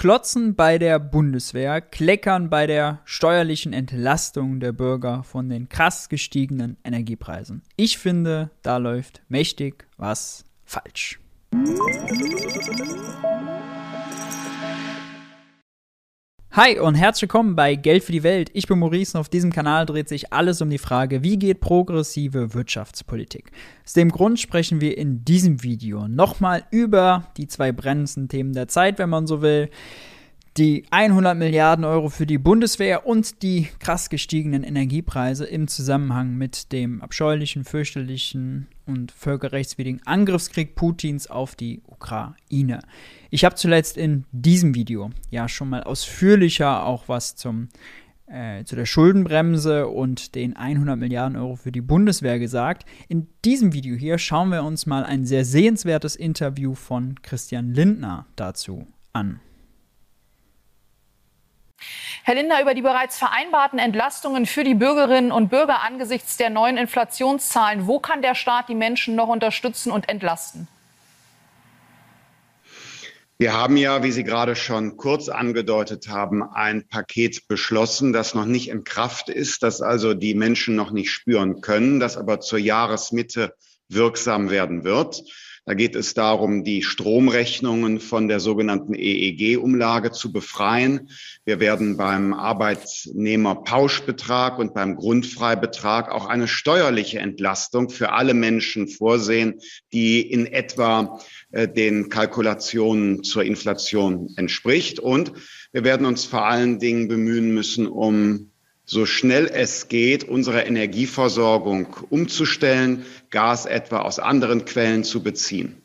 Klotzen bei der Bundeswehr, Kleckern bei der steuerlichen Entlastung der Bürger von den krass gestiegenen Energiepreisen. Ich finde, da läuft mächtig was falsch. Hi und herzlich willkommen bei Geld für die Welt. Ich bin Maurice und auf diesem Kanal dreht sich alles um die Frage, wie geht progressive Wirtschaftspolitik. Aus dem Grund sprechen wir in diesem Video nochmal über die zwei brennendsten Themen der Zeit, wenn man so will. Die 100 Milliarden Euro für die Bundeswehr und die krass gestiegenen Energiepreise im Zusammenhang mit dem abscheulichen, fürchterlichen und völkerrechtswidrigen Angriffskrieg Putins auf die Ukraine. Ich habe zuletzt in diesem Video ja schon mal ausführlicher auch was zum äh, zu der Schuldenbremse und den 100 Milliarden Euro für die Bundeswehr gesagt. In diesem Video hier schauen wir uns mal ein sehr sehenswertes Interview von Christian Lindner dazu an. Herr Lindner, über die bereits vereinbarten Entlastungen für die Bürgerinnen und Bürger angesichts der neuen Inflationszahlen, wo kann der Staat die Menschen noch unterstützen und entlasten? Wir haben ja, wie Sie gerade schon kurz angedeutet haben, ein Paket beschlossen, das noch nicht in Kraft ist, das also die Menschen noch nicht spüren können, das aber zur Jahresmitte wirksam werden wird. Da geht es darum, die Stromrechnungen von der sogenannten EEG-Umlage zu befreien. Wir werden beim Arbeitnehmerpauschbetrag und beim Grundfreibetrag auch eine steuerliche Entlastung für alle Menschen vorsehen, die in etwa äh, den Kalkulationen zur Inflation entspricht. Und wir werden uns vor allen Dingen bemühen müssen, um so schnell es geht, unsere Energieversorgung umzustellen, Gas etwa aus anderen Quellen zu beziehen.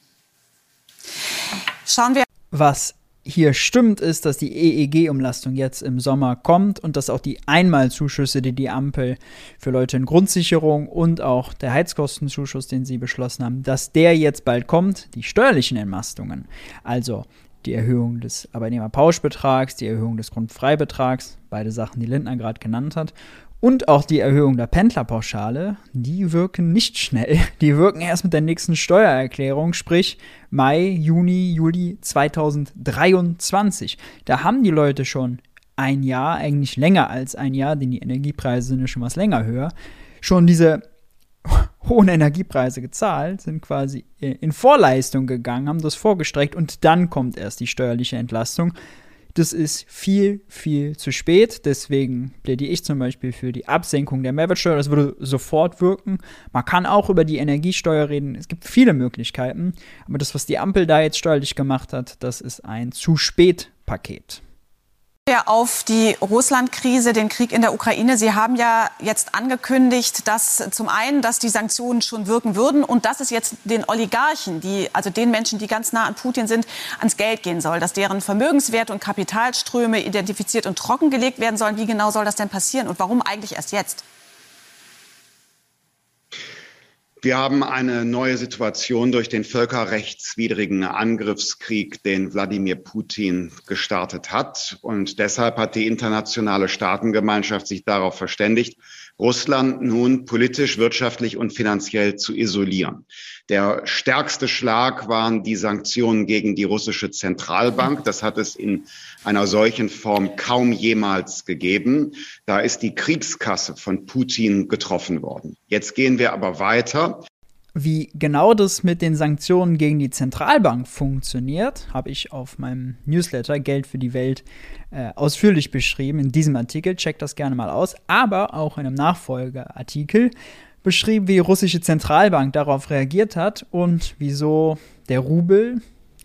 Schauen wir. Was hier stimmt, ist, dass die EEG-Umlastung jetzt im Sommer kommt und dass auch die Einmalzuschüsse, die die Ampel für Leute in Grundsicherung und auch der Heizkostenzuschuss, den sie beschlossen haben, dass der jetzt bald kommt, die steuerlichen Entmastungen, also die Erhöhung des Arbeitnehmerpauschbetrags, die Erhöhung des Grundfreibetrags, beide Sachen, die Lindner gerade genannt hat, und auch die Erhöhung der Pendlerpauschale, die wirken nicht schnell. Die wirken erst mit der nächsten Steuererklärung, sprich Mai, Juni, Juli 2023. Da haben die Leute schon ein Jahr, eigentlich länger als ein Jahr, denn die Energiepreise sind ja schon was länger höher, schon diese hohen Energiepreise gezahlt, sind quasi in Vorleistung gegangen, haben das vorgestreckt und dann kommt erst die steuerliche Entlastung. Das ist viel, viel zu spät. Deswegen plädiere ich zum Beispiel für die Absenkung der Mehrwertsteuer. Das würde sofort wirken. Man kann auch über die Energiesteuer reden. Es gibt viele Möglichkeiten. Aber das, was die Ampel da jetzt steuerlich gemacht hat, das ist ein zu spät Paket auf die Russland-Krise, den Krieg in der Ukraine. Sie haben ja jetzt angekündigt, dass zum einen, dass die Sanktionen schon wirken würden und dass es jetzt den Oligarchen, die, also den Menschen, die ganz nah an Putin sind, ans Geld gehen soll, dass deren Vermögenswerte und Kapitalströme identifiziert und trockengelegt werden sollen. Wie genau soll das denn passieren und warum eigentlich erst jetzt? Wir haben eine neue Situation durch den völkerrechtswidrigen Angriffskrieg, den Wladimir Putin gestartet hat. Und deshalb hat die internationale Staatengemeinschaft sich darauf verständigt, Russland nun politisch, wirtschaftlich und finanziell zu isolieren. Der stärkste Schlag waren die Sanktionen gegen die russische Zentralbank. Das hat es in einer solchen Form kaum jemals gegeben. Da ist die Kriegskasse von Putin getroffen worden. Jetzt gehen wir aber weiter. Wie genau das mit den Sanktionen gegen die Zentralbank funktioniert, habe ich auf meinem Newsletter Geld für die Welt äh, ausführlich beschrieben in diesem Artikel. Checkt das gerne mal aus. Aber auch in einem Nachfolgeartikel beschrieben, wie die russische Zentralbank darauf reagiert hat und wieso der Rubel,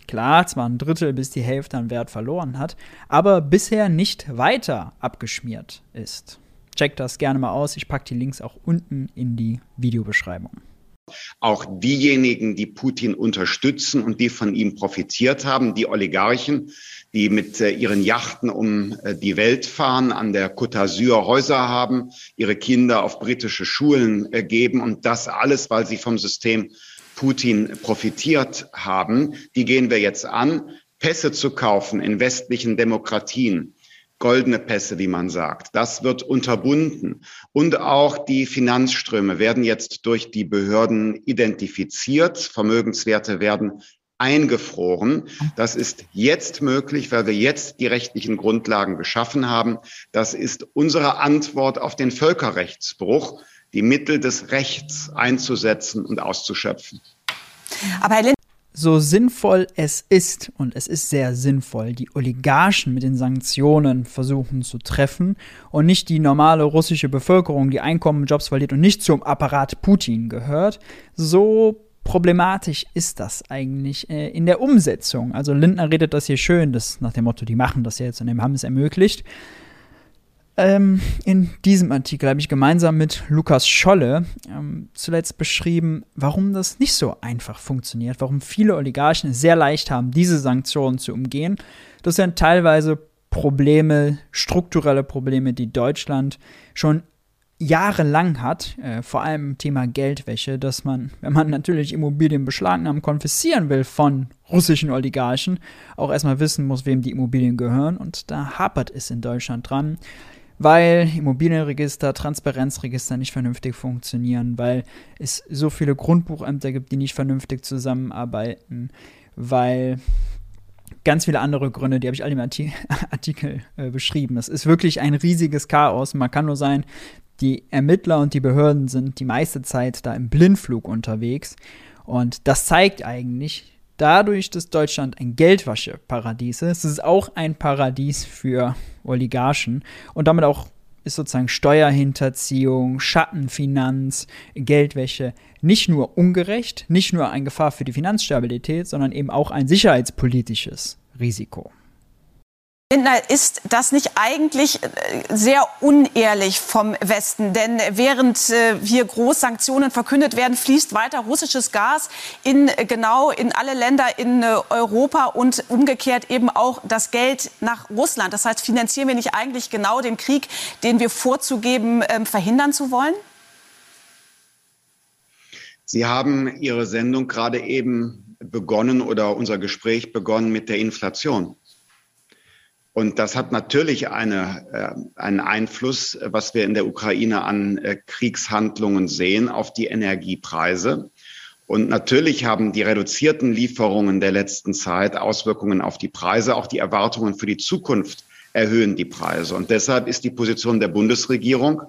klar, zwar ein Drittel bis die Hälfte an Wert verloren hat, aber bisher nicht weiter abgeschmiert ist. Checkt das gerne mal aus. Ich packe die Links auch unten in die Videobeschreibung. Auch diejenigen, die Putin unterstützen und die von ihm profitiert haben, die Oligarchen, die mit äh, ihren Yachten um äh, die Welt fahren, an der Côte d'Azur Häuser haben, ihre Kinder auf britische Schulen äh, geben und das alles, weil sie vom System Putin profitiert haben, die gehen wir jetzt an. Pässe zu kaufen in westlichen Demokratien, goldene Pässe, wie man sagt. Das wird unterbunden. Und auch die Finanzströme werden jetzt durch die Behörden identifiziert. Vermögenswerte werden eingefroren. Das ist jetzt möglich, weil wir jetzt die rechtlichen Grundlagen geschaffen haben. Das ist unsere Antwort auf den Völkerrechtsbruch, die Mittel des Rechts einzusetzen und auszuschöpfen. Aber Herr so sinnvoll es ist, und es ist sehr sinnvoll, die Oligarchen mit den Sanktionen versuchen zu treffen und nicht die normale russische Bevölkerung, die Einkommen, Jobs verliert und nicht zum Apparat Putin gehört, so problematisch ist das eigentlich äh, in der Umsetzung. Also Lindner redet das hier schön, das nach dem Motto, die machen das jetzt und dem haben es ermöglicht. Ähm, in diesem Artikel habe ich gemeinsam mit Lukas Scholle ähm, zuletzt beschrieben, warum das nicht so einfach funktioniert, warum viele Oligarchen es sehr leicht haben, diese Sanktionen zu umgehen. Das sind teilweise Probleme, strukturelle Probleme, die Deutschland schon jahrelang hat, äh, vor allem im Thema Geldwäsche, dass man, wenn man natürlich Immobilien beschlagnahmen, konfiszieren will von russischen Oligarchen, auch erstmal wissen muss, wem die Immobilien gehören. Und da hapert es in Deutschland dran, weil Immobilienregister, Transparenzregister nicht vernünftig funktionieren, weil es so viele Grundbuchämter gibt, die nicht vernünftig zusammenarbeiten, weil ganz viele andere Gründe, die habe ich alle im Artikel äh, beschrieben. Es ist wirklich ein riesiges Chaos. Man kann nur sein, die Ermittler und die Behörden sind die meiste Zeit da im Blindflug unterwegs. Und das zeigt eigentlich, dadurch, dass Deutschland ein Geldwäscheparadies ist, ist es auch ein Paradies für Oligarchen und damit auch ist sozusagen Steuerhinterziehung, Schattenfinanz, Geldwäsche nicht nur ungerecht, nicht nur eine Gefahr für die Finanzstabilität, sondern eben auch ein sicherheitspolitisches Risiko. Lindner, ist das nicht eigentlich äh, sehr unehrlich vom Westen? Denn während äh, hier Großsanktionen verkündet werden, fließt weiter russisches Gas in äh, genau in alle Länder in Europa und umgekehrt eben auch das Geld nach Russland. Das heißt, finanzieren wir nicht eigentlich genau den Krieg, den wir vorzugeben, ähm, verhindern zu wollen? Sie haben Ihre Sendung gerade eben begonnen oder unser Gespräch begonnen mit der Inflation. Und das hat natürlich eine, äh, einen Einfluss, was wir in der Ukraine an äh, Kriegshandlungen sehen, auf die Energiepreise. Und natürlich haben die reduzierten Lieferungen der letzten Zeit Auswirkungen auf die Preise. Auch die Erwartungen für die Zukunft erhöhen die Preise. Und deshalb ist die Position der Bundesregierung,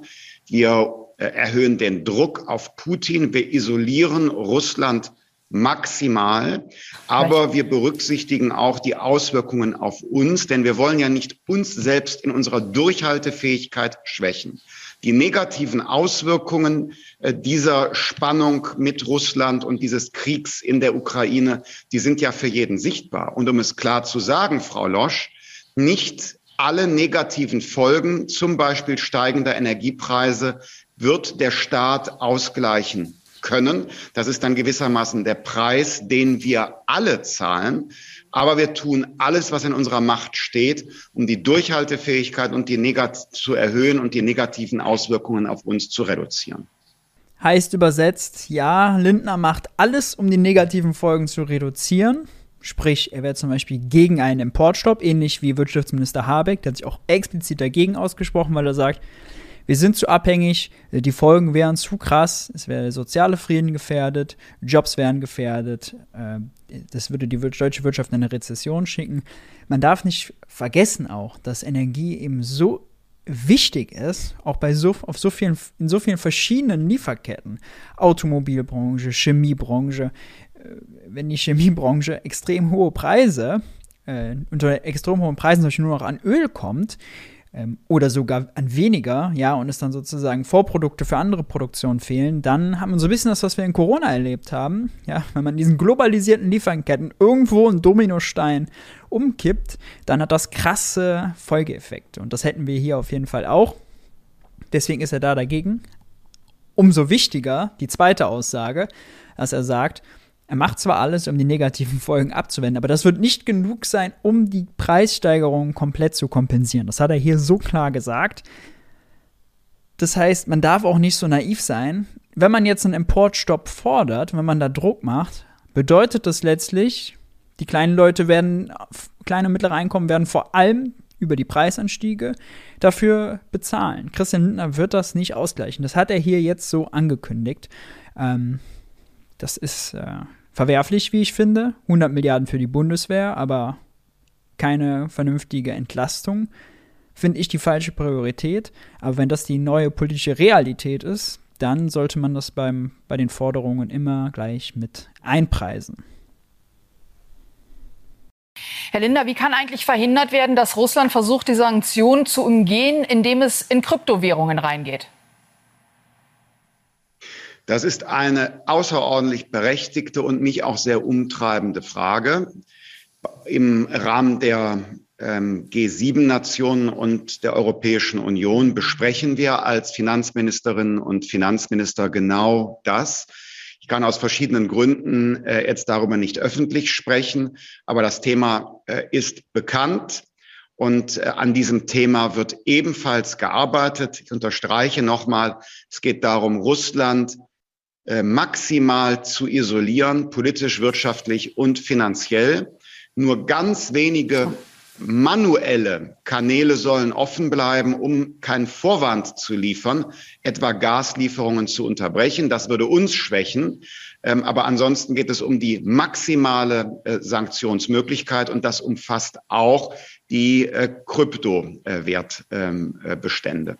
wir äh, erhöhen den Druck auf Putin, wir isolieren Russland maximal. Aber wir berücksichtigen auch die Auswirkungen auf uns, denn wir wollen ja nicht uns selbst in unserer Durchhaltefähigkeit schwächen. Die negativen Auswirkungen äh, dieser Spannung mit Russland und dieses Kriegs in der Ukraine, die sind ja für jeden sichtbar. Und um es klar zu sagen, Frau Losch, nicht alle negativen Folgen, zum Beispiel steigender Energiepreise, wird der Staat ausgleichen können. Das ist dann gewissermaßen der Preis, den wir alle zahlen. Aber wir tun alles, was in unserer Macht steht, um die Durchhaltefähigkeit und die Negat zu erhöhen und die negativen Auswirkungen auf uns zu reduzieren. Heißt übersetzt, ja, Lindner macht alles, um die negativen Folgen zu reduzieren. Sprich, er wäre zum Beispiel gegen einen Importstopp, ähnlich wie Wirtschaftsminister Habeck, der hat sich auch explizit dagegen ausgesprochen, weil er sagt, wir sind zu abhängig, die Folgen wären zu krass, es wäre der soziale Frieden gefährdet, Jobs wären gefährdet, äh, das würde die deutsche Wirtschaft in eine Rezession schicken. Man darf nicht vergessen auch, dass Energie eben so wichtig ist, auch bei so, auf so vielen, in so vielen verschiedenen Lieferketten, Automobilbranche, Chemiebranche, äh, wenn die Chemiebranche extrem hohe Preise, äh, unter extrem hohen Preisen zum nur noch an Öl kommt, ähm, oder sogar an weniger, ja, und es dann sozusagen Vorprodukte für andere Produktionen fehlen, dann haben wir so ein bisschen das, was wir in Corona erlebt haben. Ja, wenn man diesen globalisierten Lieferketten irgendwo einen Dominostein umkippt, dann hat das krasse Folgeeffekte. Und das hätten wir hier auf jeden Fall auch. Deswegen ist er da dagegen. Umso wichtiger die zweite Aussage, dass er sagt, er macht zwar alles, um die negativen Folgen abzuwenden, aber das wird nicht genug sein, um die Preissteigerungen komplett zu kompensieren. Das hat er hier so klar gesagt. Das heißt, man darf auch nicht so naiv sein. Wenn man jetzt einen Importstopp fordert, wenn man da Druck macht, bedeutet das letztlich, die kleinen Leute werden, kleine und mittlere Einkommen werden vor allem über die Preisanstiege dafür bezahlen. Christian Lindner wird das nicht ausgleichen. Das hat er hier jetzt so angekündigt. Ähm, das ist äh, verwerflich, wie ich finde. 100 Milliarden für die Bundeswehr, aber keine vernünftige Entlastung. Finde ich die falsche Priorität. Aber wenn das die neue politische Realität ist, dann sollte man das beim, bei den Forderungen immer gleich mit einpreisen. Herr Linder, wie kann eigentlich verhindert werden, dass Russland versucht, die Sanktionen zu umgehen, indem es in Kryptowährungen reingeht? Das ist eine außerordentlich berechtigte und mich auch sehr umtreibende Frage. Im Rahmen der ähm, G7-Nationen und der Europäischen Union besprechen wir als Finanzministerinnen und Finanzminister genau das. Ich kann aus verschiedenen Gründen äh, jetzt darüber nicht öffentlich sprechen, aber das Thema äh, ist bekannt. Und äh, an diesem Thema wird ebenfalls gearbeitet. Ich unterstreiche nochmal, es geht darum, Russland maximal zu isolieren, politisch, wirtschaftlich und finanziell. Nur ganz wenige manuelle Kanäle sollen offen bleiben, um keinen Vorwand zu liefern, etwa Gaslieferungen zu unterbrechen. Das würde uns schwächen. Ähm, aber ansonsten geht es um die maximale äh, Sanktionsmöglichkeit und das umfasst auch die äh, Kryptowertbestände.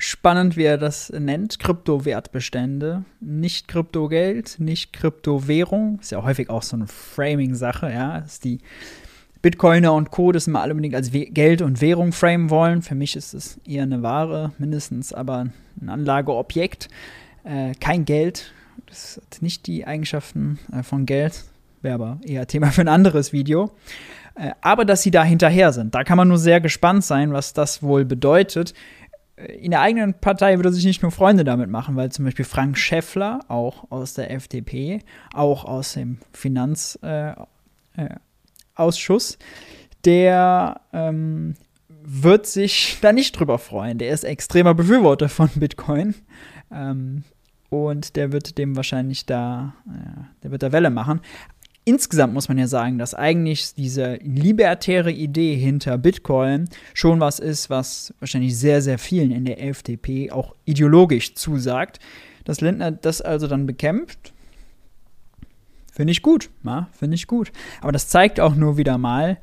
Spannend, wie er das nennt, Kryptowertbestände, nicht Kryptogeld, nicht Kryptowährung, ist ja häufig auch so eine Framing-Sache, ja, ist die Bitcoiner und Co. das immer alle unbedingt als We Geld und Währung framen wollen. Für mich ist es eher eine Ware, mindestens aber ein Anlageobjekt. Äh, kein Geld. Das hat nicht die Eigenschaften äh, von Geld. Wäre aber eher Thema für ein anderes Video. Äh, aber dass sie da hinterher sind, da kann man nur sehr gespannt sein, was das wohl bedeutet. Äh, in der eigenen Partei würde sich nicht nur Freunde damit machen, weil zum Beispiel Frank Schäffler, auch aus der FDP, auch aus dem Finanz, äh, äh der ähm, wird sich da nicht drüber freuen. Der ist extremer Befürworter von Bitcoin. Ähm, und der wird dem wahrscheinlich da, äh, der wird da Welle machen. Insgesamt muss man ja sagen, dass eigentlich diese libertäre Idee hinter Bitcoin schon was ist, was wahrscheinlich sehr, sehr vielen in der FDP auch ideologisch zusagt. Dass Lindner das also dann bekämpft, Finde ich gut, ja, finde ich gut. Aber das zeigt auch nur wieder mal,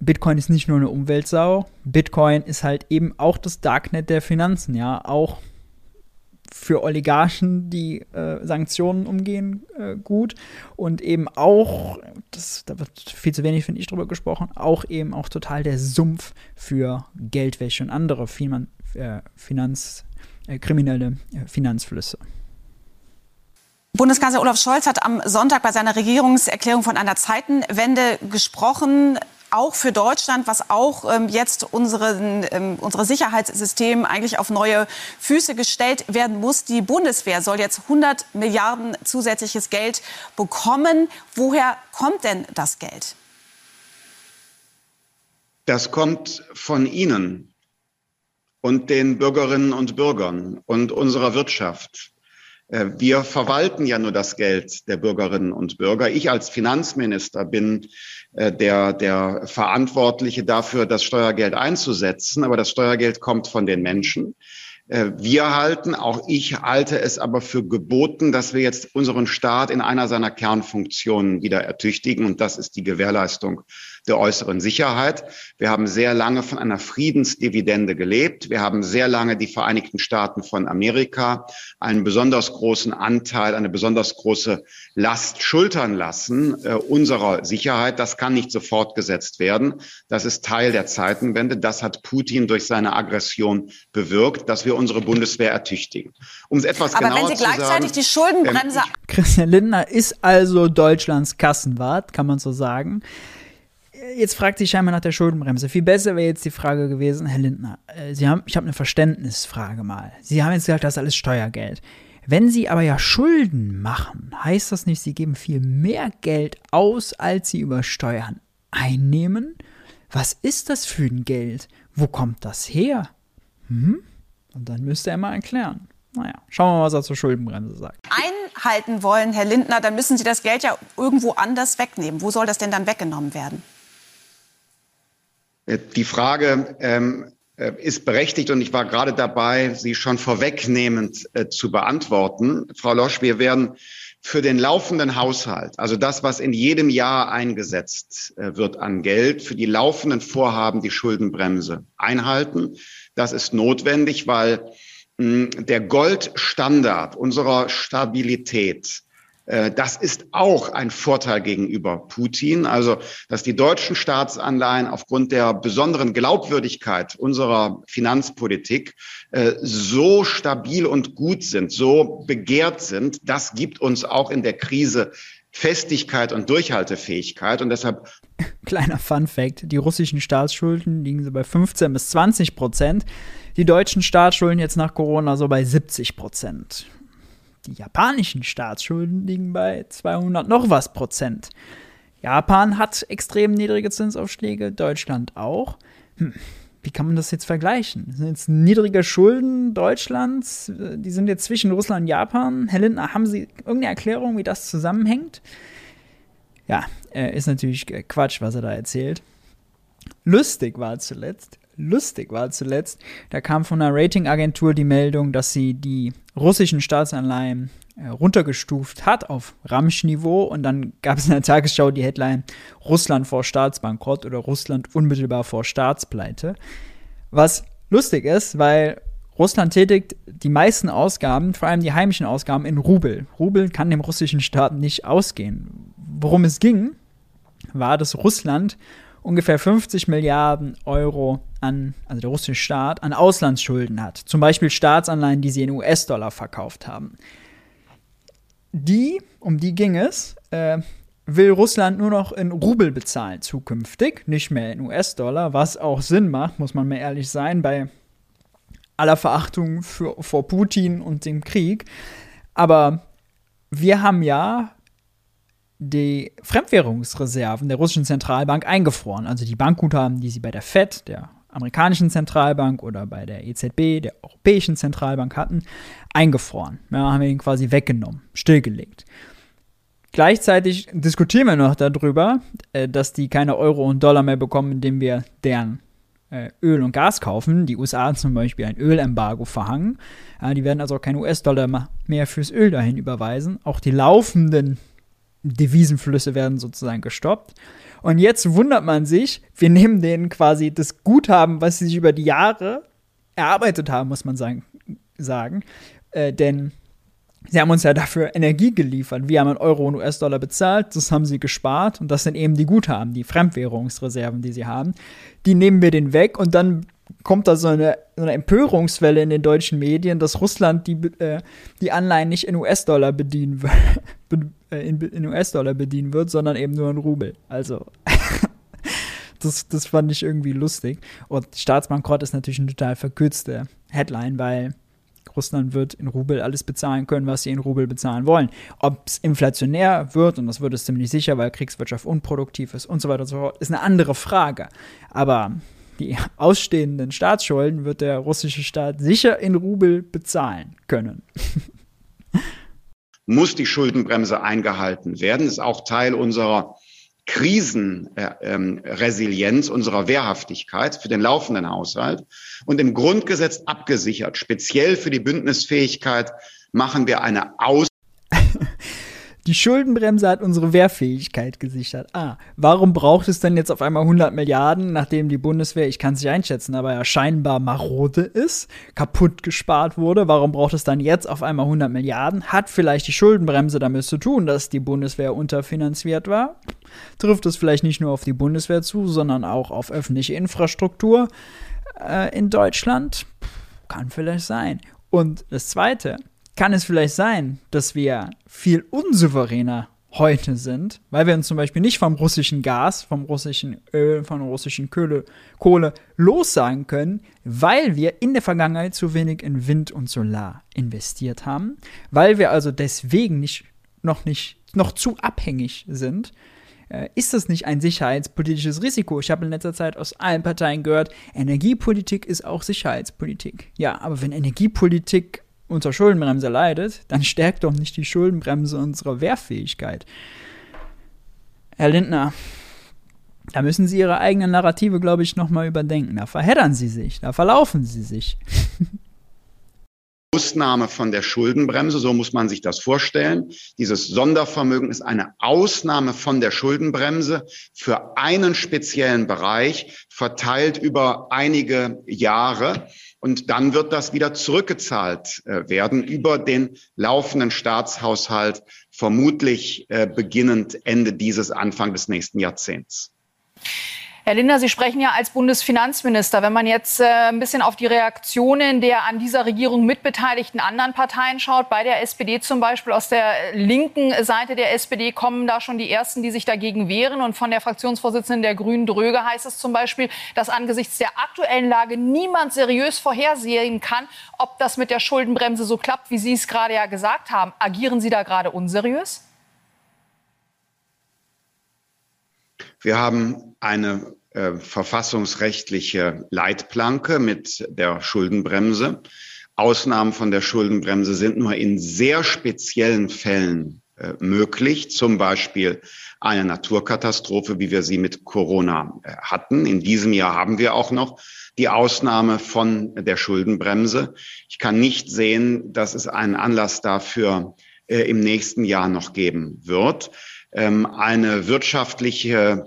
Bitcoin ist nicht nur eine Umweltsau, Bitcoin ist halt eben auch das Darknet der Finanzen, ja, auch für Oligarchen, die äh, Sanktionen umgehen, äh, gut und eben auch, das, da wird viel zu wenig, finde ich, drüber gesprochen, auch eben auch total der Sumpf für Geldwäsche und andere Finan äh, Finanz, äh, kriminelle äh, Finanzflüsse. Bundeskanzler Olaf Scholz hat am Sonntag bei seiner Regierungserklärung von einer Zeitenwende gesprochen auch für Deutschland, was auch ähm, jetzt unseren, ähm, unsere Sicherheitssystem eigentlich auf neue Füße gestellt werden muss. Die Bundeswehr soll jetzt 100 Milliarden zusätzliches Geld bekommen. Woher kommt denn das Geld? Das kommt von Ihnen und den Bürgerinnen und Bürgern und unserer Wirtschaft. Äh, wir verwalten ja nur das Geld der Bürgerinnen und Bürger. Ich als Finanzminister bin äh, der, der Verantwortliche dafür, das Steuergeld einzusetzen. Aber das Steuergeld kommt von den Menschen. Äh, wir halten, auch ich halte es aber für geboten, dass wir jetzt unseren Staat in einer seiner Kernfunktionen wieder ertüchtigen. Und das ist die Gewährleistung der äußeren Sicherheit. Wir haben sehr lange von einer Friedensdividende gelebt. Wir haben sehr lange die Vereinigten Staaten von Amerika einen besonders großen Anteil, eine besonders große Last schultern lassen äh, unserer Sicherheit. Das kann nicht sofort gesetzt werden. Das ist Teil der Zeitenwende. Das hat Putin durch seine Aggression bewirkt, dass wir unsere Bundeswehr ertüchtigen. Um es etwas Aber genauer wenn Sie gleichzeitig die Schuldenbremse. Ähm, Christian Lindner ist also Deutschlands Kassenwart, kann man so sagen jetzt fragt sie scheinbar nach der Schuldenbremse. Viel besser wäre jetzt die Frage gewesen, Herr Lindner, äh, Sie haben, ich habe eine Verständnisfrage mal. Sie haben jetzt gesagt, das ist alles Steuergeld. Wenn Sie aber ja Schulden machen, heißt das nicht, Sie geben viel mehr Geld aus, als Sie über Steuern einnehmen? Was ist das für ein Geld? Wo kommt das her? Hm? Und dann müsste er mal erklären. Naja, schauen wir mal, was er zur Schuldenbremse sagt. Einhalten wollen, Herr Lindner, dann müssen Sie das Geld ja irgendwo anders wegnehmen. Wo soll das denn dann weggenommen werden? Äh, die Frage ähm, äh, ist berechtigt und ich war gerade dabei, sie schon vorwegnehmend äh, zu beantworten. Frau Losch, wir werden für den laufenden Haushalt, also das, was in jedem Jahr eingesetzt äh, wird an Geld, für die laufenden Vorhaben die Schuldenbremse einhalten. Das ist notwendig, weil mh, der Goldstandard unserer Stabilität das ist auch ein Vorteil gegenüber Putin. Also, dass die deutschen Staatsanleihen aufgrund der besonderen Glaubwürdigkeit unserer Finanzpolitik äh, so stabil und gut sind, so begehrt sind, das gibt uns auch in der Krise Festigkeit und Durchhaltefähigkeit und deshalb. Kleiner Fun Fact: Die russischen Staatsschulden liegen so bei 15 bis 20 Prozent. Die deutschen Staatsschulden jetzt nach Corona so bei 70 Prozent. Die japanischen Staatsschulden liegen bei 200 noch was Prozent. Japan hat extrem niedrige Zinsaufschläge, Deutschland auch. Hm, wie kann man das jetzt vergleichen? Das sind jetzt niedrige Schulden Deutschlands, die sind jetzt zwischen Russland und Japan. Herr Lindner, haben Sie irgendeine Erklärung, wie das zusammenhängt? Ja, äh, ist natürlich Quatsch, was er da erzählt. Lustig war zuletzt, lustig war zuletzt, da kam von einer Ratingagentur die Meldung, dass sie die russischen Staatsanleihen äh, runtergestuft hat auf Ramsch-Niveau und dann gab es in der Tagesschau die Headline Russland vor Staatsbankrott oder Russland unmittelbar vor Staatspleite. Was lustig ist, weil Russland tätigt die meisten Ausgaben, vor allem die heimischen Ausgaben, in Rubel. Rubel kann dem russischen Staat nicht ausgehen. Worum es ging, war, dass Russland ungefähr 50 Milliarden Euro an, also der russische Staat, an Auslandsschulden hat. Zum Beispiel Staatsanleihen, die sie in US-Dollar verkauft haben. Die, um die ging es, äh, will Russland nur noch in Rubel bezahlen zukünftig, nicht mehr in US-Dollar, was auch Sinn macht, muss man mir ehrlich sein, bei aller Verachtung für, vor Putin und dem Krieg. Aber wir haben ja die Fremdwährungsreserven der russischen Zentralbank eingefroren. Also die Bankguthaben, die sie bei der Fed, der amerikanischen Zentralbank oder bei der EZB, der europäischen Zentralbank hatten, eingefroren. Ja, haben wir ihn quasi weggenommen, stillgelegt. Gleichzeitig diskutieren wir noch darüber, äh, dass die keine Euro und Dollar mehr bekommen, indem wir deren äh, Öl und Gas kaufen. Die USA zum Beispiel ein Ölembargo verhangen. Die werden also keine US-Dollar mehr fürs Öl dahin überweisen. Auch die laufenden Devisenflüsse werden sozusagen gestoppt. Und jetzt wundert man sich, wir nehmen denen quasi das Guthaben, was sie sich über die Jahre erarbeitet haben, muss man sagen. sagen. Äh, denn sie haben uns ja dafür Energie geliefert. Wir haben einen Euro und US-Dollar bezahlt, das haben sie gespart und das sind eben die Guthaben, die Fremdwährungsreserven, die sie haben. Die nehmen wir den weg und dann kommt da so eine, so eine Empörungswelle in den deutschen Medien, dass Russland die, äh, die Anleihen nicht in US-Dollar bedienen äh, in, in US-Dollar bedienen wird, sondern eben nur in Rubel. Also, das, das fand ich irgendwie lustig. Und Staatsbankrott ist natürlich eine total verkürzte Headline, weil Russland wird in Rubel alles bezahlen können, was sie in Rubel bezahlen wollen. Ob es inflationär wird, und das wird es ziemlich sicher, weil Kriegswirtschaft unproduktiv ist und so weiter und so fort, ist eine andere Frage. Aber die ausstehenden Staatsschulden wird der russische Staat sicher in Rubel bezahlen können. Muss die Schuldenbremse eingehalten werden, ist auch Teil unserer Krisenresilienz, äh, ähm, unserer Wehrhaftigkeit für den laufenden Haushalt. Und im Grundgesetz abgesichert, speziell für die Bündnisfähigkeit, machen wir eine Aus Die Schuldenbremse hat unsere Wehrfähigkeit gesichert. Ah, warum braucht es denn jetzt auf einmal 100 Milliarden, nachdem die Bundeswehr, ich kann es nicht einschätzen, aber ja scheinbar marode ist, kaputt gespart wurde? Warum braucht es dann jetzt auf einmal 100 Milliarden? Hat vielleicht die Schuldenbremse damit zu tun, dass die Bundeswehr unterfinanziert war? Trifft es vielleicht nicht nur auf die Bundeswehr zu, sondern auch auf öffentliche Infrastruktur äh, in Deutschland? Kann vielleicht sein. Und das Zweite, kann es vielleicht sein, dass wir viel unsouveräner heute sind, weil wir uns zum Beispiel nicht vom russischen Gas, vom russischen Öl, von russischen Kohle, Kohle lossagen können, weil wir in der Vergangenheit zu wenig in Wind und Solar investiert haben, weil wir also deswegen nicht, noch nicht, noch zu abhängig sind. Äh, ist das nicht ein sicherheitspolitisches Risiko? Ich habe in letzter Zeit aus allen Parteien gehört, Energiepolitik ist auch Sicherheitspolitik. Ja, aber wenn Energiepolitik unter Schuldenbremse leidet, dann stärkt doch nicht die Schuldenbremse unsere Wehrfähigkeit. Herr Lindner, da müssen Sie Ihre eigene Narrative, glaube ich, nochmal überdenken. Da verheddern Sie sich, da verlaufen Sie sich. Ausnahme von der Schuldenbremse, so muss man sich das vorstellen. Dieses Sondervermögen ist eine Ausnahme von der Schuldenbremse für einen speziellen Bereich, verteilt über einige Jahre. Und dann wird das wieder zurückgezahlt äh, werden über den laufenden Staatshaushalt, vermutlich äh, beginnend Ende dieses, Anfang des nächsten Jahrzehnts. Herr Linder, Sie sprechen ja als Bundesfinanzminister. Wenn man jetzt äh, ein bisschen auf die Reaktionen der an dieser Regierung mitbeteiligten anderen Parteien schaut, bei der SPD zum Beispiel, aus der linken Seite der SPD kommen da schon die Ersten, die sich dagegen wehren. Und von der Fraktionsvorsitzenden der Grünen Dröge heißt es zum Beispiel, dass angesichts der aktuellen Lage niemand seriös vorhersehen kann, ob das mit der Schuldenbremse so klappt, wie Sie es gerade ja gesagt haben. Agieren Sie da gerade unseriös? Wir haben eine äh, verfassungsrechtliche Leitplanke mit der Schuldenbremse. Ausnahmen von der Schuldenbremse sind nur in sehr speziellen Fällen äh, möglich, zum Beispiel eine Naturkatastrophe, wie wir sie mit Corona äh, hatten. In diesem Jahr haben wir auch noch die Ausnahme von der Schuldenbremse. Ich kann nicht sehen, dass es einen Anlass dafür im nächsten Jahr noch geben wird. Ähm, eine wirtschaftliche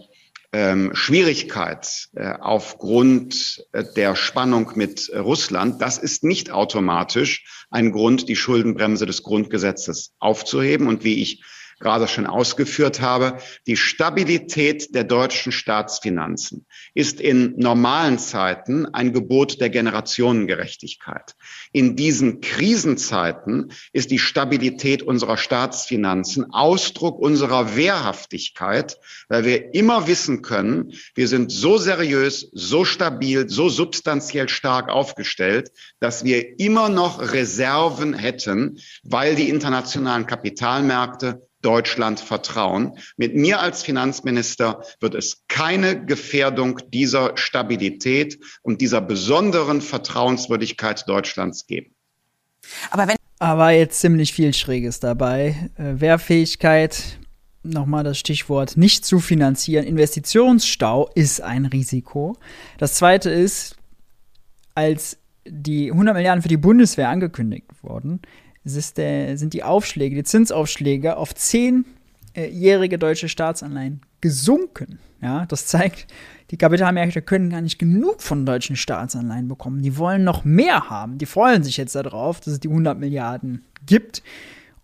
ähm, Schwierigkeit äh, aufgrund äh, der Spannung mit Russland, das ist nicht automatisch ein Grund, die Schuldenbremse des Grundgesetzes aufzuheben. Und wie ich gerade schon ausgeführt habe, die Stabilität der deutschen Staatsfinanzen ist in normalen Zeiten ein Gebot der Generationengerechtigkeit. In diesen Krisenzeiten ist die Stabilität unserer Staatsfinanzen Ausdruck unserer Wehrhaftigkeit, weil wir immer wissen können, wir sind so seriös, so stabil, so substanziell stark aufgestellt, dass wir immer noch Reserven hätten, weil die internationalen Kapitalmärkte Deutschland vertrauen. Mit mir als Finanzminister wird es keine Gefährdung dieser Stabilität und dieser besonderen Vertrauenswürdigkeit Deutschlands geben. Aber wenn aber jetzt ziemlich viel Schräges dabei. Äh, Wehrfähigkeit, nochmal das Stichwort, nicht zu finanzieren. Investitionsstau ist ein Risiko. Das zweite ist, als die 100 Milliarden für die Bundeswehr angekündigt wurden, der, sind die Aufschläge, die Zinsaufschläge auf zehnjährige deutsche Staatsanleihen gesunken. Ja, das zeigt, die Kapitalmärkte können gar nicht genug von deutschen Staatsanleihen bekommen. Die wollen noch mehr haben. Die freuen sich jetzt darauf, dass es die 100 Milliarden gibt.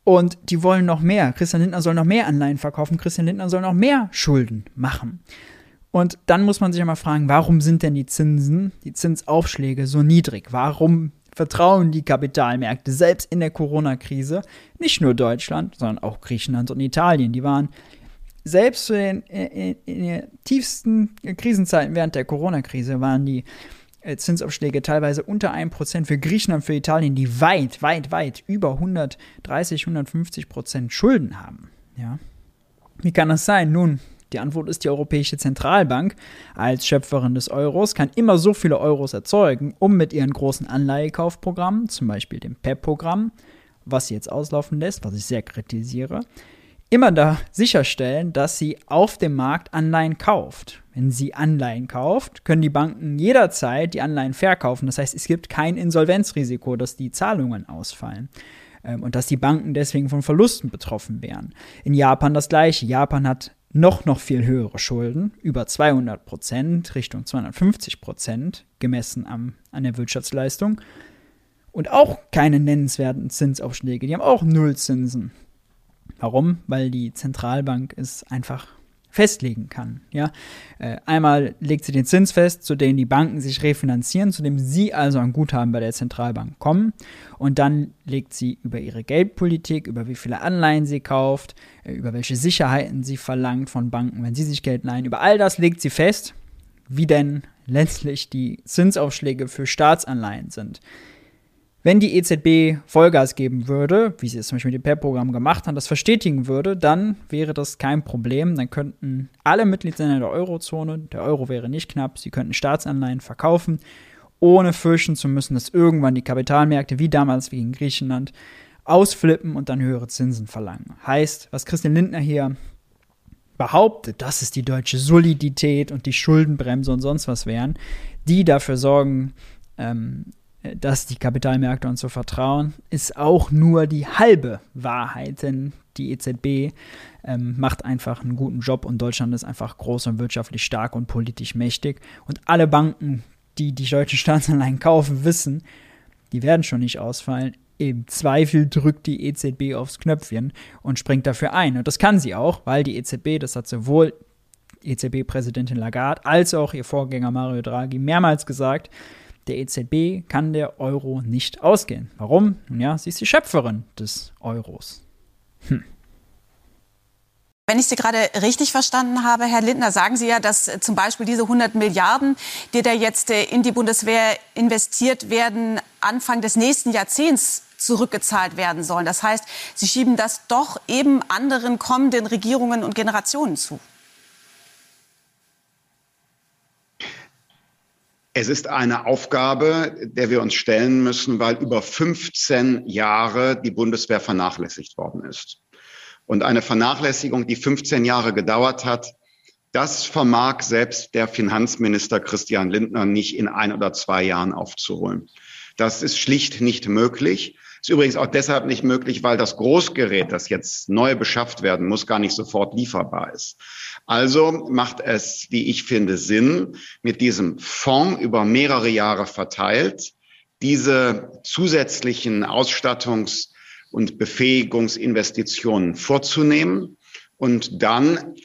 Und die wollen noch mehr. Christian Lindner soll noch mehr Anleihen verkaufen. Christian Lindner soll noch mehr Schulden machen. Und dann muss man sich einmal fragen, warum sind denn die Zinsen, die Zinsaufschläge so niedrig? Warum vertrauen die Kapitalmärkte selbst in der Corona-Krise, nicht nur Deutschland, sondern auch Griechenland und Italien, die waren selbst in, in, in den tiefsten Krisenzeiten während der Corona-Krise waren die äh, Zinsaufschläge teilweise unter 1% für Griechenland, für Italien, die weit, weit, weit über 130, 150% Schulden haben. Ja. Wie kann das sein? Nun, die Antwort ist, die Europäische Zentralbank als Schöpferin des Euros kann immer so viele Euros erzeugen, um mit ihren großen Anleihekaufprogrammen, zum Beispiel dem PEP-Programm, was sie jetzt auslaufen lässt, was ich sehr kritisiere, immer da sicherstellen, dass sie auf dem Markt Anleihen kauft. Wenn sie Anleihen kauft, können die Banken jederzeit die Anleihen verkaufen. Das heißt, es gibt kein Insolvenzrisiko, dass die Zahlungen ausfallen ähm, und dass die Banken deswegen von Verlusten betroffen wären. In Japan das gleiche. Japan hat noch, noch viel höhere Schulden, über 200 Prozent, Richtung 250 Prozent, gemessen am, an der Wirtschaftsleistung. Und auch keine nennenswerten Zinsaufschläge. Die haben auch Nullzinsen. Warum? Weil die Zentralbank es einfach festlegen kann. Ja? Äh, einmal legt sie den Zins fest, zu dem die Banken sich refinanzieren, zu dem sie also ein Guthaben bei der Zentralbank kommen. Und dann legt sie über ihre Geldpolitik, über wie viele Anleihen sie kauft, äh, über welche Sicherheiten sie verlangt von Banken, wenn sie sich Geld leihen. Über all das legt sie fest, wie denn letztlich die Zinsaufschläge für Staatsanleihen sind. Wenn die EZB Vollgas geben würde, wie sie es zum Beispiel mit dem PEP-Programm gemacht hat, das verstetigen würde, dann wäre das kein Problem. Dann könnten alle Mitgliedsländer der Eurozone, der Euro wäre nicht knapp, sie könnten Staatsanleihen verkaufen, ohne fürchten zu müssen, dass irgendwann die Kapitalmärkte, wie damals wie in Griechenland, ausflippen und dann höhere Zinsen verlangen. Heißt, was Christian Lindner hier behauptet, dass es die deutsche Solidität und die Schuldenbremse und sonst was wären, die dafür sorgen, ähm, äh, dass die Kapitalmärkte uns so vertrauen, ist auch nur die halbe Wahrheit, denn die EZB ähm, macht einfach einen guten Job und Deutschland ist einfach groß und wirtschaftlich stark und politisch mächtig. Und alle Banken, die die deutschen Staatsanleihen kaufen, wissen, die werden schon nicht ausfallen. Im Zweifel drückt die EZB aufs Knöpfchen und springt dafür ein. Und das kann sie auch, weil die EZB, das hat sowohl EZB-Präsidentin Lagarde als auch ihr Vorgänger Mario Draghi mehrmals gesagt, der EZB kann der Euro nicht ausgehen. Warum? Nun ja, sie ist die Schöpferin des Euros. Hm. Wenn ich Sie gerade richtig verstanden habe, Herr Lindner, sagen Sie ja, dass äh, zum Beispiel diese 100 Milliarden, die da jetzt äh, in die Bundeswehr investiert werden, Anfang des nächsten Jahrzehnts zurückgezahlt werden sollen. Das heißt, Sie schieben das doch eben anderen kommenden Regierungen und Generationen zu. Es ist eine Aufgabe, der wir uns stellen müssen, weil über 15 Jahre die Bundeswehr vernachlässigt worden ist. Und eine Vernachlässigung, die 15 Jahre gedauert hat, das vermag selbst der Finanzminister Christian Lindner nicht in ein oder zwei Jahren aufzuholen. Das ist schlicht nicht möglich. Ist übrigens auch deshalb nicht möglich, weil das Großgerät, das jetzt neu beschafft werden muss, gar nicht sofort lieferbar ist. Also macht es, wie ich finde, Sinn, mit diesem Fonds über mehrere Jahre verteilt, diese zusätzlichen Ausstattungs- und Befähigungsinvestitionen vorzunehmen und dann,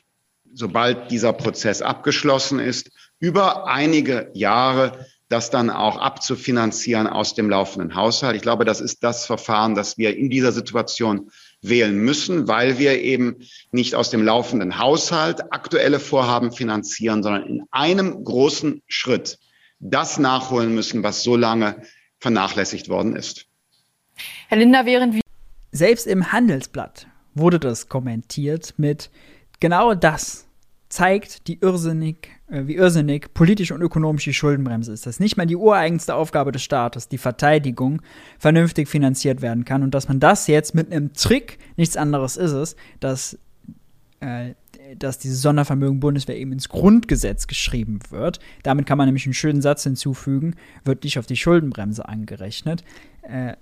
sobald dieser Prozess abgeschlossen ist, über einige Jahre das dann auch abzufinanzieren aus dem laufenden Haushalt. Ich glaube, das ist das Verfahren, das wir in dieser Situation wählen müssen, weil wir eben nicht aus dem laufenden Haushalt aktuelle Vorhaben finanzieren, sondern in einem großen Schritt das nachholen müssen, was so lange vernachlässigt worden ist. Herr Linder, während wir selbst im Handelsblatt wurde das kommentiert mit genau das zeigt, die irrsinnig, wie irrsinnig politisch und ökonomisch die Schuldenbremse ist. Dass nicht mal die ureigenste Aufgabe des Staates, die Verteidigung, vernünftig finanziert werden kann und dass man das jetzt mit einem Trick, nichts anderes ist es, dass äh, dass dieses Sondervermögen Bundeswehr eben ins Grundgesetz geschrieben wird. Damit kann man nämlich einen schönen Satz hinzufügen, wird nicht auf die Schuldenbremse angerechnet. Äh,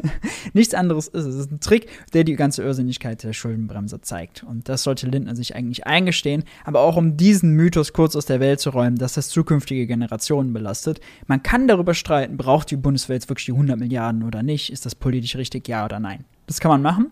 nichts anderes ist es. Es ist ein Trick, der die ganze Irrsinnigkeit der Schuldenbremse zeigt. Und das sollte Lindner sich eigentlich eingestehen, aber auch um diesen Mythos kurz aus der Welt zu räumen, dass das zukünftige Generationen belastet. Man kann darüber streiten, braucht die Bundeswehr jetzt wirklich die 100 Milliarden oder nicht? Ist das politisch richtig, ja oder nein? Das kann man machen.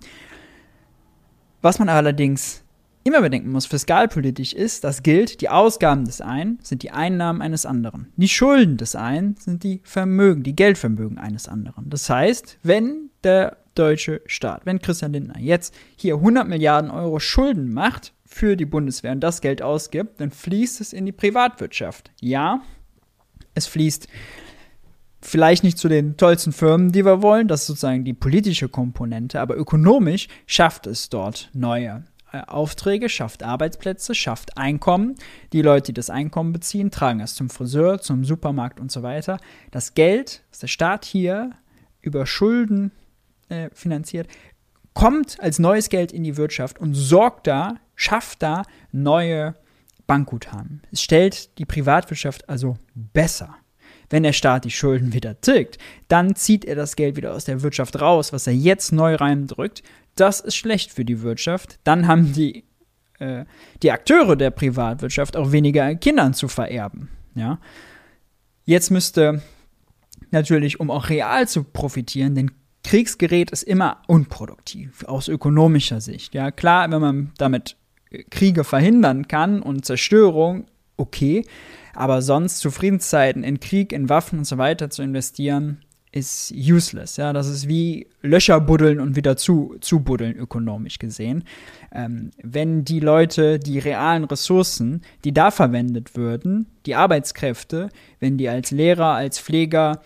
Was man allerdings immer bedenken muss, fiskalpolitisch ist, das gilt, die Ausgaben des einen sind die Einnahmen eines anderen. Die Schulden des einen sind die Vermögen, die Geldvermögen eines anderen. Das heißt, wenn der deutsche Staat, wenn Christian Lindner jetzt hier 100 Milliarden Euro Schulden macht für die Bundeswehr und das Geld ausgibt, dann fließt es in die Privatwirtschaft. Ja, es fließt vielleicht nicht zu den tollsten Firmen, die wir wollen, das ist sozusagen die politische Komponente, aber ökonomisch schafft es dort neue Aufträge, schafft Arbeitsplätze, schafft Einkommen. Die Leute, die das Einkommen beziehen, tragen es zum Friseur, zum Supermarkt und so weiter. Das Geld, was der Staat hier über Schulden äh, finanziert, kommt als neues Geld in die Wirtschaft und sorgt da, schafft da neue Bankguthaben. Es stellt die Privatwirtschaft also besser. Wenn der Staat die Schulden wieder tilgt, dann zieht er das Geld wieder aus der Wirtschaft raus, was er jetzt neu reindrückt, das ist schlecht für die Wirtschaft. Dann haben die, äh, die Akteure der Privatwirtschaft auch weniger Kindern zu vererben. Ja? Jetzt müsste natürlich, um auch real zu profitieren, denn Kriegsgerät ist immer unproduktiv aus ökonomischer Sicht. Ja, klar, wenn man damit Kriege verhindern kann und Zerstörung, okay, aber sonst zu Friedenszeiten in Krieg, in Waffen und so weiter zu investieren, ist useless. Ja, das ist wie Löcher buddeln und wieder zu, zubuddeln, ökonomisch gesehen. Ähm, wenn die Leute die realen Ressourcen, die da verwendet würden, die Arbeitskräfte, wenn die als Lehrer, als Pfleger,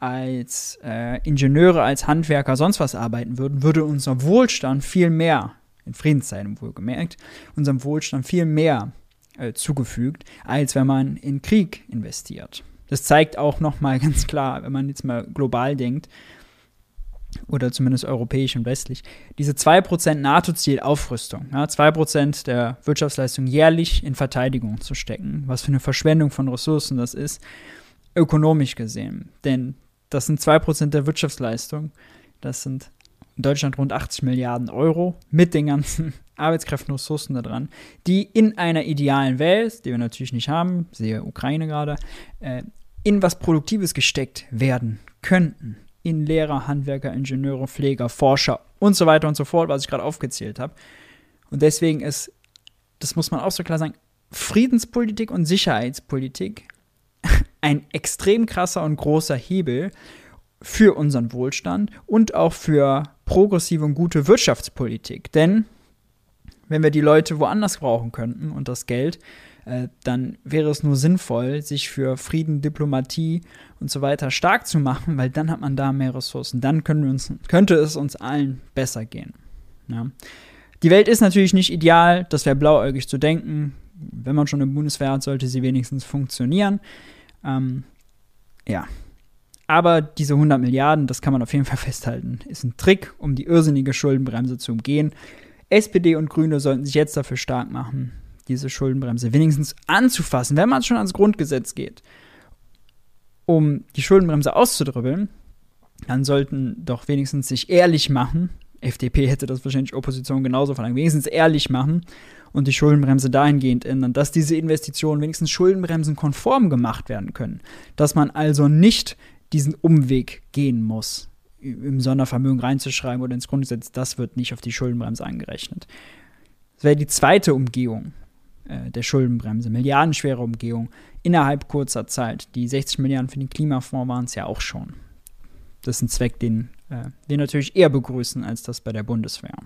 als äh, Ingenieure, als Handwerker, sonst was arbeiten würden, würde unser Wohlstand viel mehr, in Friedenszeiten wohlgemerkt, unserem Wohlstand viel mehr äh, zugefügt, als wenn man in Krieg investiert. Das zeigt auch nochmal ganz klar, wenn man jetzt mal global denkt, oder zumindest europäisch und westlich, diese 2% NATO-Ziel Aufrüstung, ja, 2% der Wirtschaftsleistung jährlich in Verteidigung zu stecken, was für eine Verschwendung von Ressourcen das ist, ökonomisch gesehen. Denn Das sind 2% der Wirtschaftsleistung. Das sind in Deutschland rund 80 Milliarden Euro mit den ganzen Arbeitskräften und Ressourcen da die in einer idealen Welt, die wir natürlich nicht haben, sehe Ukraine gerade, äh, in was Produktives gesteckt werden könnten. In Lehrer, Handwerker, Ingenieure, Pfleger, Forscher und so weiter und so fort, was ich gerade aufgezählt habe. Und deswegen ist, das muss man auch so klar sagen, Friedenspolitik und Sicherheitspolitik ein extrem krasser und großer Hebel für unseren Wohlstand und auch für progressive und gute Wirtschaftspolitik. Denn wenn wir die Leute woanders brauchen könnten und das Geld, dann wäre es nur sinnvoll, sich für Frieden, Diplomatie und so weiter stark zu machen, weil dann hat man da mehr Ressourcen. Dann uns, könnte es uns allen besser gehen. Ja. Die Welt ist natürlich nicht ideal, das wäre blauäugig zu denken. Wenn man schon eine Bundeswehr hat, sollte sie wenigstens funktionieren. Ähm, ja. Aber diese 100 Milliarden, das kann man auf jeden Fall festhalten, ist ein Trick, um die irrsinnige Schuldenbremse zu umgehen. SPD und Grüne sollten sich jetzt dafür stark machen, diese Schuldenbremse wenigstens anzufassen, wenn man schon ans Grundgesetz geht. Um die Schuldenbremse auszudribbeln, dann sollten doch wenigstens sich ehrlich machen. FDP hätte das wahrscheinlich Opposition genauso verlangt. Wenigstens ehrlich machen und die Schuldenbremse dahingehend ändern, dass diese Investitionen wenigstens schuldenbremsenkonform gemacht werden können. Dass man also nicht diesen Umweg gehen muss im Sondervermögen reinzuschreiben oder ins Grundgesetz, das wird nicht auf die Schuldenbremse angerechnet. Das wäre die zweite Umgehung der Schuldenbremse, milliardenschwere Umgehung innerhalb kurzer Zeit. Die 60 Milliarden für den Klimafonds waren es ja auch schon. Das ist ein Zweck, den äh, wir natürlich eher begrüßen als das bei der Bundeswehr.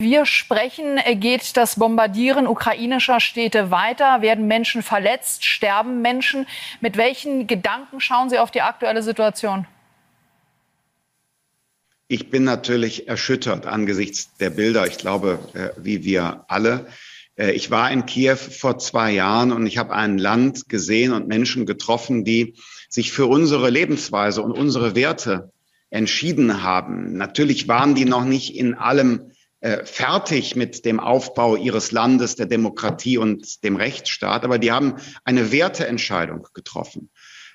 Wir sprechen, äh, geht das Bombardieren ukrainischer Städte weiter? Werden Menschen verletzt? Sterben Menschen? Mit welchen Gedanken schauen Sie auf die aktuelle Situation? Ich bin natürlich erschüttert angesichts der Bilder. Ich glaube, äh, wie wir alle. Äh, ich war in Kiew vor zwei Jahren und ich habe ein Land gesehen und Menschen getroffen, die sich für unsere Lebensweise und unsere Werte entschieden haben. Natürlich waren die noch nicht in allem äh, fertig mit dem Aufbau ihres Landes, der Demokratie und dem Rechtsstaat, aber die haben eine Werteentscheidung getroffen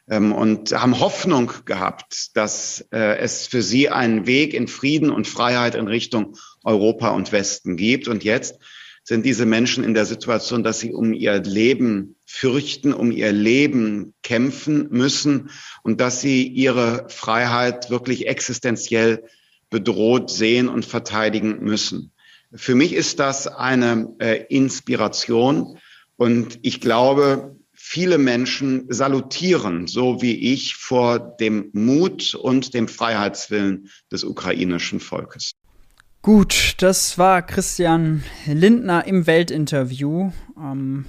ähm, und haben Hoffnung gehabt, dass äh, es für sie einen Weg in Frieden und Freiheit in Richtung Europa und Westen gibt. Und jetzt sind diese Menschen in der Situation, dass sie um ihr Leben fürchten, um ihr Leben kämpfen müssen und dass sie ihre Freiheit wirklich existenziell bedroht sehen und verteidigen müssen. Für mich ist das eine äh, Inspiration und ich glaube, viele Menschen salutieren, so wie ich, vor dem Mut und dem Freiheitswillen des ukrainischen Volkes. Gut, das war Christian Lindner im Weltinterview. Ähm,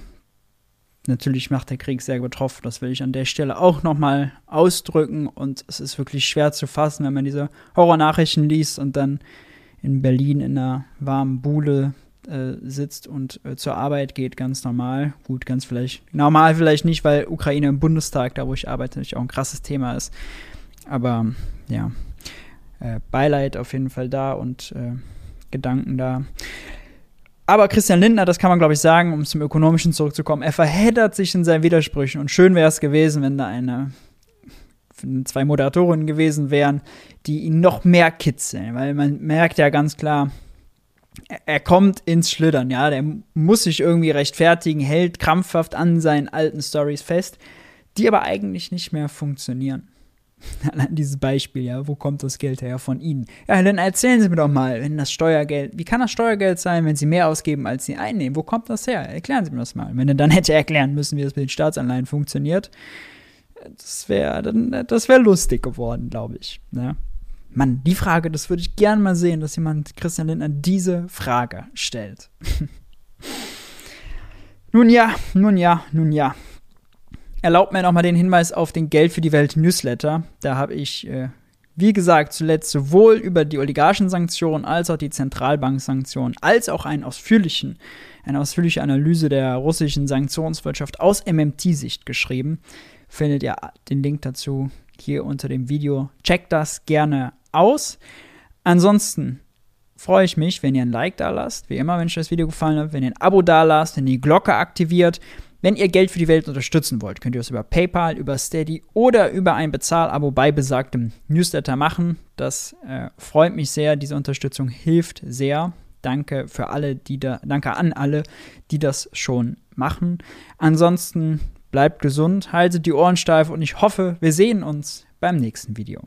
natürlich macht der Krieg sehr betroffen, das will ich an der Stelle auch nochmal ausdrücken. Und es ist wirklich schwer zu fassen, wenn man diese Horrornachrichten liest und dann in Berlin in einer warmen Bude äh, sitzt und äh, zur Arbeit geht, ganz normal. Gut, ganz vielleicht, normal vielleicht nicht, weil Ukraine im Bundestag, da wo ich arbeite, natürlich auch ein krasses Thema ist. Aber ja, äh, Beileid auf jeden Fall da und äh, Gedanken da. Aber Christian Lindner, das kann man glaube ich sagen, um zum Ökonomischen zurückzukommen, er verheddert sich in seinen Widersprüchen und schön wäre es gewesen, wenn da eine zwei Moderatorinnen gewesen wären, die ihn noch mehr kitzeln, weil man merkt ja ganz klar, er kommt ins Schlittern, ja, der muss sich irgendwie rechtfertigen, hält krampfhaft an seinen alten Stories fest, die aber eigentlich nicht mehr funktionieren. Allein dieses Beispiel, ja, wo kommt das Geld her von Ihnen? Ja, dann erzählen Sie mir doch mal, wenn das Steuergeld, wie kann das Steuergeld sein, wenn Sie mehr ausgeben, als Sie einnehmen? Wo kommt das her? Erklären Sie mir das mal. Wenn er dann hätte erklären müssen, wie das mit den Staatsanleihen funktioniert, das wäre das wäre lustig geworden, glaube ich. Ne? Mann, die Frage, das würde ich gerne mal sehen, dass jemand Christian Lindner diese Frage stellt. nun ja, nun ja, nun ja. Erlaubt mir nochmal den Hinweis auf den Geld für die Welt Newsletter. Da habe ich, äh, wie gesagt, zuletzt sowohl über die Oligarchensanktionen als auch die Zentralbanksanktionen, als auch einen ausführlichen, eine ausführliche Analyse der russischen Sanktionswirtschaft aus MMT-Sicht geschrieben. Findet ihr den Link dazu hier unter dem Video. Checkt das gerne aus. Ansonsten freue ich mich, wenn ihr ein Like da lasst. Wie immer, wenn euch das Video gefallen hat, wenn ihr ein Abo da lasst, wenn ihr die Glocke aktiviert. Wenn ihr Geld für die Welt unterstützen wollt, könnt ihr es über PayPal, über Steady oder über ein Bezahlabo bei besagtem Newsletter machen. Das äh, freut mich sehr. Diese Unterstützung hilft sehr. Danke für alle, die da, danke an alle, die das schon machen. Ansonsten bleibt gesund, haltet die Ohren steif und ich hoffe, wir sehen uns beim nächsten Video.